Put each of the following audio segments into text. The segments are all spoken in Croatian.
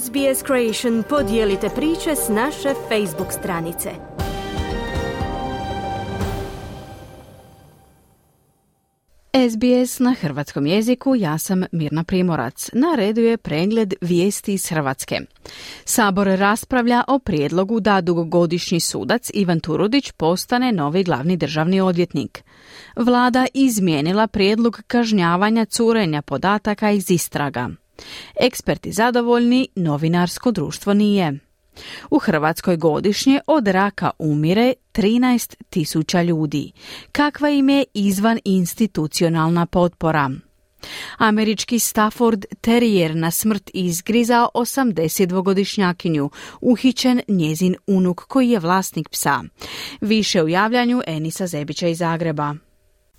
SBS Creation podijelite priče s naše Facebook stranice. SBS na hrvatskom jeziku, ja sam Mirna Primorac. Na redu je pregled vijesti iz Hrvatske. Sabor raspravlja o prijedlogu da dugogodišnji sudac Ivan Turudić postane novi glavni državni odvjetnik. Vlada izmijenila prijedlog kažnjavanja curenja podataka iz istraga. Eksperti zadovoljni, novinarsko društvo nije. U Hrvatskoj godišnje od raka umire 13 tisuća ljudi. Kakva im je izvan institucionalna potpora? Američki Stafford Terrier na smrt izgrizao 82-godišnjakinju, uhićen njezin unuk koji je vlasnik psa. Više u javljanju Enisa Zebića iz Zagreba.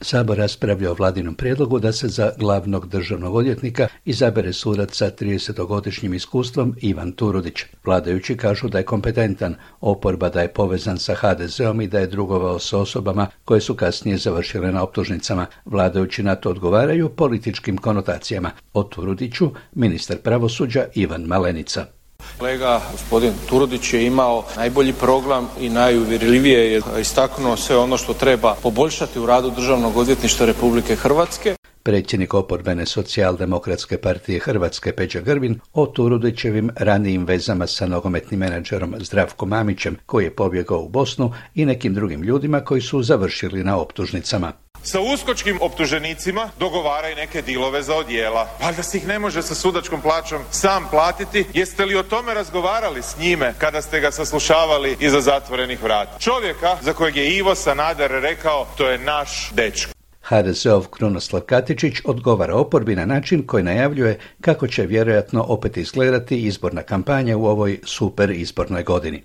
Sabor raspravlja o vladinom prijedlogu da se za glavnog državnog odvjetnika izabere sudac sa 30-godišnjim iskustvom Ivan Turudić. Vladajući kažu da je kompetentan, oporba da je povezan sa HDZ-om i da je drugovao s osobama koje su kasnije završile na optužnicama. Vladajući na to odgovaraju političkim konotacijama. O Turudiću ministar pravosuđa Ivan Malenica. Kolega gospodin Turodić je imao najbolji program i najuvjerljivije je istaknuo sve ono što treba poboljšati u radu Državnog odvjetništva Republike Hrvatske. Predsjednik oporbene socijaldemokratske partije Hrvatske Peđa Grbin o Turudićevim ranijim vezama sa nogometnim menadžerom Zdravkom Mamićem koji je pobjegao u Bosnu i nekim drugim ljudima koji su završili na optužnicama sa uskočkim optuženicima dogovara i neke dilove za odjela. Valjda si ih ne može sa sudačkom plaćom sam platiti. Jeste li o tome razgovarali s njime kada ste ga saslušavali iza zatvorenih vrata? Čovjeka za kojeg je Ivo Sanader rekao to je naš dečko. HDZ-ov Krunoslav Katičić odgovara oporbi na način koji najavljuje kako će vjerojatno opet izgledati izborna kampanja u ovoj super izbornoj godini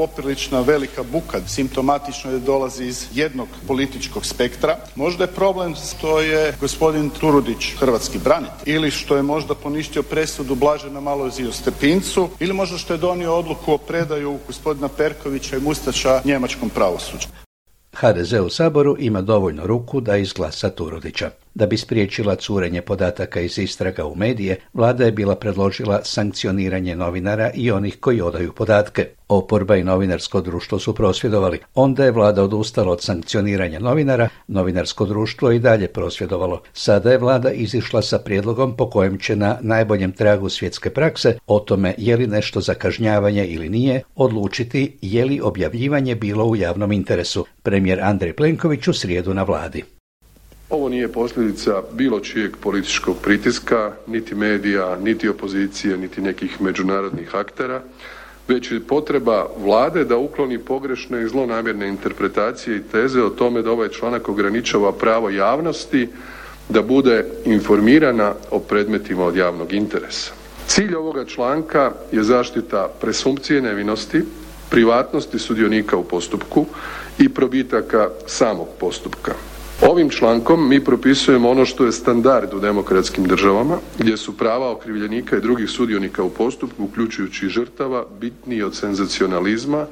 poprilična velika buka. Simptomatično je dolazi iz jednog političkog spektra. Možda je problem što je gospodin Turudić hrvatski branitelj ili što je možda poništio presudu Blažena Maloziju Stepincu ili možda što je donio odluku o predaju gospodina Perkovića i Mustača njemačkom pravosuđu. HDZ u Saboru ima dovoljno ruku da izglasa Turudića. Da bi spriječila curenje podataka iz istraga u medije, vlada je bila predložila sankcioniranje novinara i onih koji odaju podatke. Oporba i novinarsko društvo su prosvjedovali. Onda je vlada odustala od sankcioniranja novinara, novinarsko društvo i dalje prosvjedovalo. Sada je vlada izišla sa prijedlogom po kojem će na najboljem tragu svjetske prakse o tome je li nešto za kažnjavanje ili nije odlučiti je li objavljivanje bilo u javnom interesu. Premijer Andrej Plenković u srijedu na vladi. Ovo nije posljedica bilo čijeg političkog pritiska, niti medija, niti opozicije, niti nekih međunarodnih aktera, već je potreba vlade da ukloni pogrešne i zlonamjerne interpretacije i teze o tome da ovaj članak ograničava pravo javnosti da bude informirana o predmetima od javnog interesa. Cilj ovoga članka je zaštita presumpcije nevinosti, privatnosti sudionika u postupku i probitaka samog postupka. Ovim člankom mi propisujemo ono što je standard u demokratskim državama gdje su prava okrivljenika i drugih sudionika u postupku uključujući žrtava bitniji od senzacionalizma,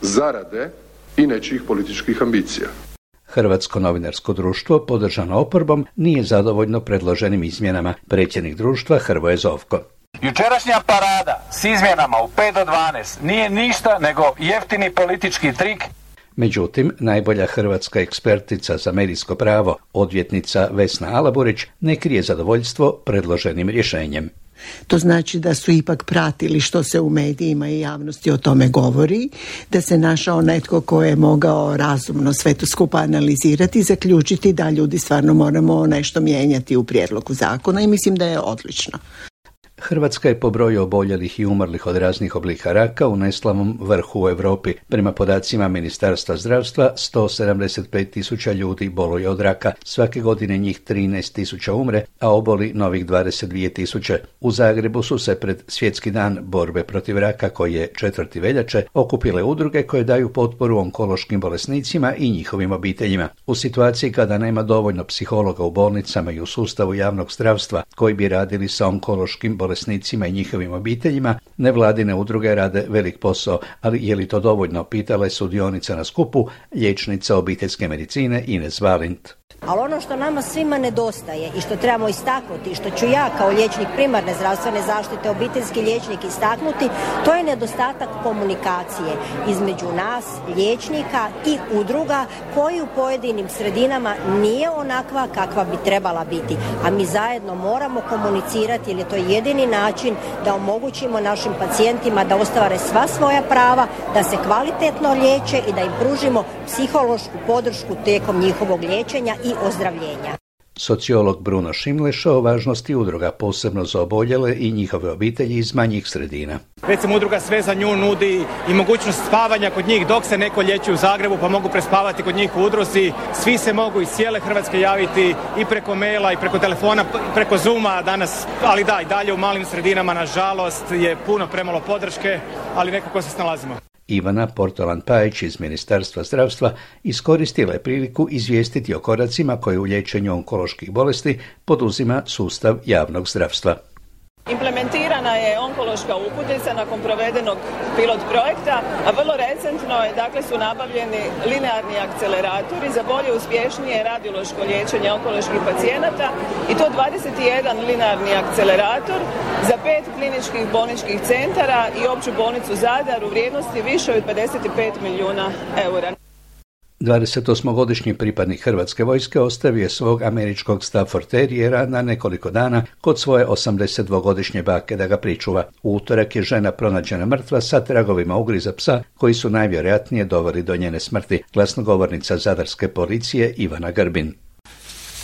zarade i nečijih političkih ambicija. Hrvatsko novinarsko društvo, podržano oporbom, nije zadovoljno predloženim izmjenama. Predsjednik društva Hrvoje Zovko. Jučerašnja parada s izmjenama u 5 do 12 nije ništa nego jeftini politički trik Međutim, najbolja hrvatska ekspertica za medijsko pravo, odvjetnica Vesna Alaburić, ne krije zadovoljstvo predloženim rješenjem. To znači da su ipak pratili što se u medijima i javnosti o tome govori, da se našao netko ko je mogao razumno sve to skupa analizirati i zaključiti da ljudi stvarno moramo nešto mijenjati u prijedlogu zakona i mislim da je odlično. Hrvatska je po broju oboljelih i umrlih od raznih oblika raka u neslavnom vrhu u Europi. Prema podacima Ministarstva zdravstva, 175 tisuća ljudi boluje od raka. Svake godine njih 13 tisuća umre, a oboli novih 22 tisuće. U Zagrebu su se pred Svjetski dan borbe protiv raka, koji je četvrti veljače, okupile udruge koje daju potporu onkološkim bolesnicima i njihovim obiteljima. U situaciji kada nema dovoljno psihologa u bolnicama i u sustavu javnog zdravstva koji bi radili sa onkološkim bolesnicima, bolesnicima i njihovim obiteljima, nevladine udruge rade velik posao, ali je li to dovoljno, pitala je sudionica na skupu, liječnica obiteljske medicine Ines Valint. Ali ono što nama svima nedostaje i što trebamo istaknuti i što ću ja kao liječnik primarne zdravstvene zaštite, obiteljski liječnik istaknuti, to je nedostatak komunikacije između nas, liječnika i udruga koji u pojedinim sredinama nije onakva kakva bi trebala biti. A mi zajedno moramo komunicirati jer je to jedini način da omogućimo našim pacijentima da ostvare sva svoja prava, da se kvalitetno liječe i da im pružimo psihološku podršku tijekom njihovog liječenja i ozdravljenja. Sociolog Bruno Šimleša o važnosti udruga posebno za oboljele i njihove obitelji iz manjih sredina. Recimo udruga sve za nju nudi i mogućnost spavanja kod njih dok se neko liječi u Zagrebu pa mogu prespavati kod njih u udruzi. Svi se mogu iz cijele Hrvatske javiti i preko maila i preko telefona, preko Zooma danas, ali da i dalje u malim sredinama nažalost je puno premalo podrške, ali nekako se snalazimo. Ivana Portolan-Pajić iz Ministarstva zdravstva iskoristila je priliku izvijestiti o koracima koje u liječenju onkoloških bolesti poduzima sustav javnog zdravstva. Implementirana je onkološka uputnica nakon provedenog pilot projekta, a vrlo recentno je, dakle, su nabavljeni linearni akceleratori za bolje uspješnije radiološko liječenje onkoloških pacijenata i to 21 linearni akcelerator za pet kliničkih bolničkih centara i opću bolnicu Zadar u vrijednosti više od 55 milijuna eura. 28-godišnji pripadnik Hrvatske vojske ostavio je svog američkog Stafford Terriera na nekoliko dana kod svoje 82-godišnje bake da ga pričuva. U utorak je žena pronađena mrtva sa tragovima ugriza psa koji su najvjerojatnije doveli do njene smrti, glasnogovornica zadarske policije Ivana Grbin.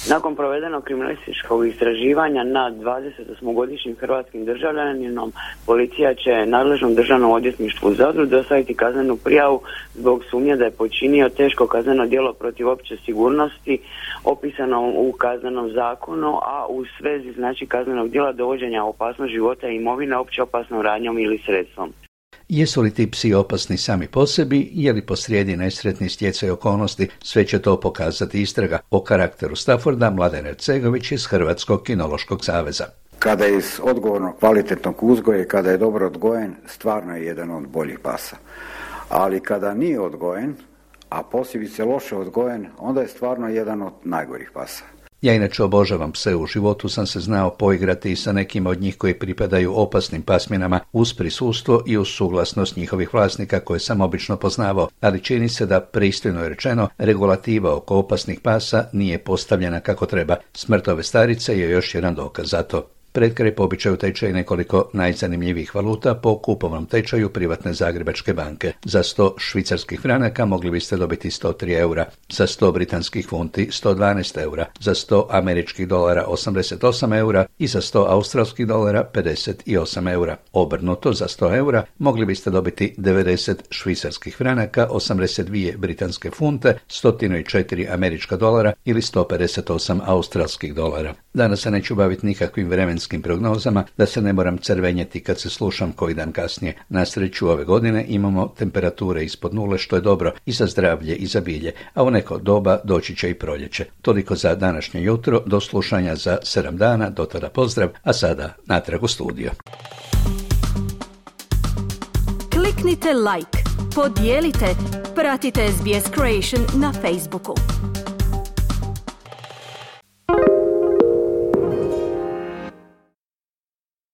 Nakon provedenog kriminalističkog istraživanja nad 28-godišnjim hrvatskim državljaninom, policija će nadležnom državnom odvjetništvu u Zadru dostaviti kaznenu prijavu zbog sumnje da je počinio teško kazneno djelo protiv opće sigurnosti opisano u kaznenom zakonu, a u svezi znači kaznenog djela dovođenja opasnost života i imovine opće opasnom radnjom ili sredstvom. Jesu li ti psi opasni sami po sebi, je li posrijedi nesretni stjecaj okolnosti, sve će to pokazati istraga o karakteru Stafforda Mladen Ercegović iz Hrvatskog kinološkog saveza. Kada je iz odgovornog kvalitetnog uzgoja i kada je dobro odgojen, stvarno je jedan od boljih pasa. Ali kada nije odgojen, a posebice loše odgojen, onda je stvarno jedan od najgorih pasa. Ja inače obožavam pse, u životu sam se znao poigrati sa nekim od njih koji pripadaju opasnim pasminama uz prisustvo i uz suglasnost njihovih vlasnika koje sam obično poznavao, ali čini se da pristojno je rečeno regulativa oko opasnih pasa nije postavljena kako treba. Smrt ove starice je još jedan dokaz za to. Pred kraj po običaju tečaj nekoliko najzanimljivijih valuta po kupovnom tečaju privatne Zagrebačke banke. Za 100 švicarskih franaka mogli biste dobiti 103 eura, za 100 britanskih funti 112 eura, za 100 američkih dolara 88 eura i za 100 australskih dolara 58 eura. Obrnuto za 100 eura mogli biste dobiti 90 švicarskih franaka, 82 britanske funte, 104 američka dolara ili 158 australskih dolara. Danas se neću baviti nikakvim vremenskim prognozama, da se ne moram crvenjeti kad se slušam koji dan kasnije. Na sreću ove godine imamo temperature ispod nule, što je dobro i za zdravlje i za bilje, a u neko doba doći će i proljeće. Toliko za današnje jutro, do slušanja za sedam dana, do tada pozdrav, a sada natrag u studio. Kliknite like, podijelite, pratite SBS Creation na Facebooku.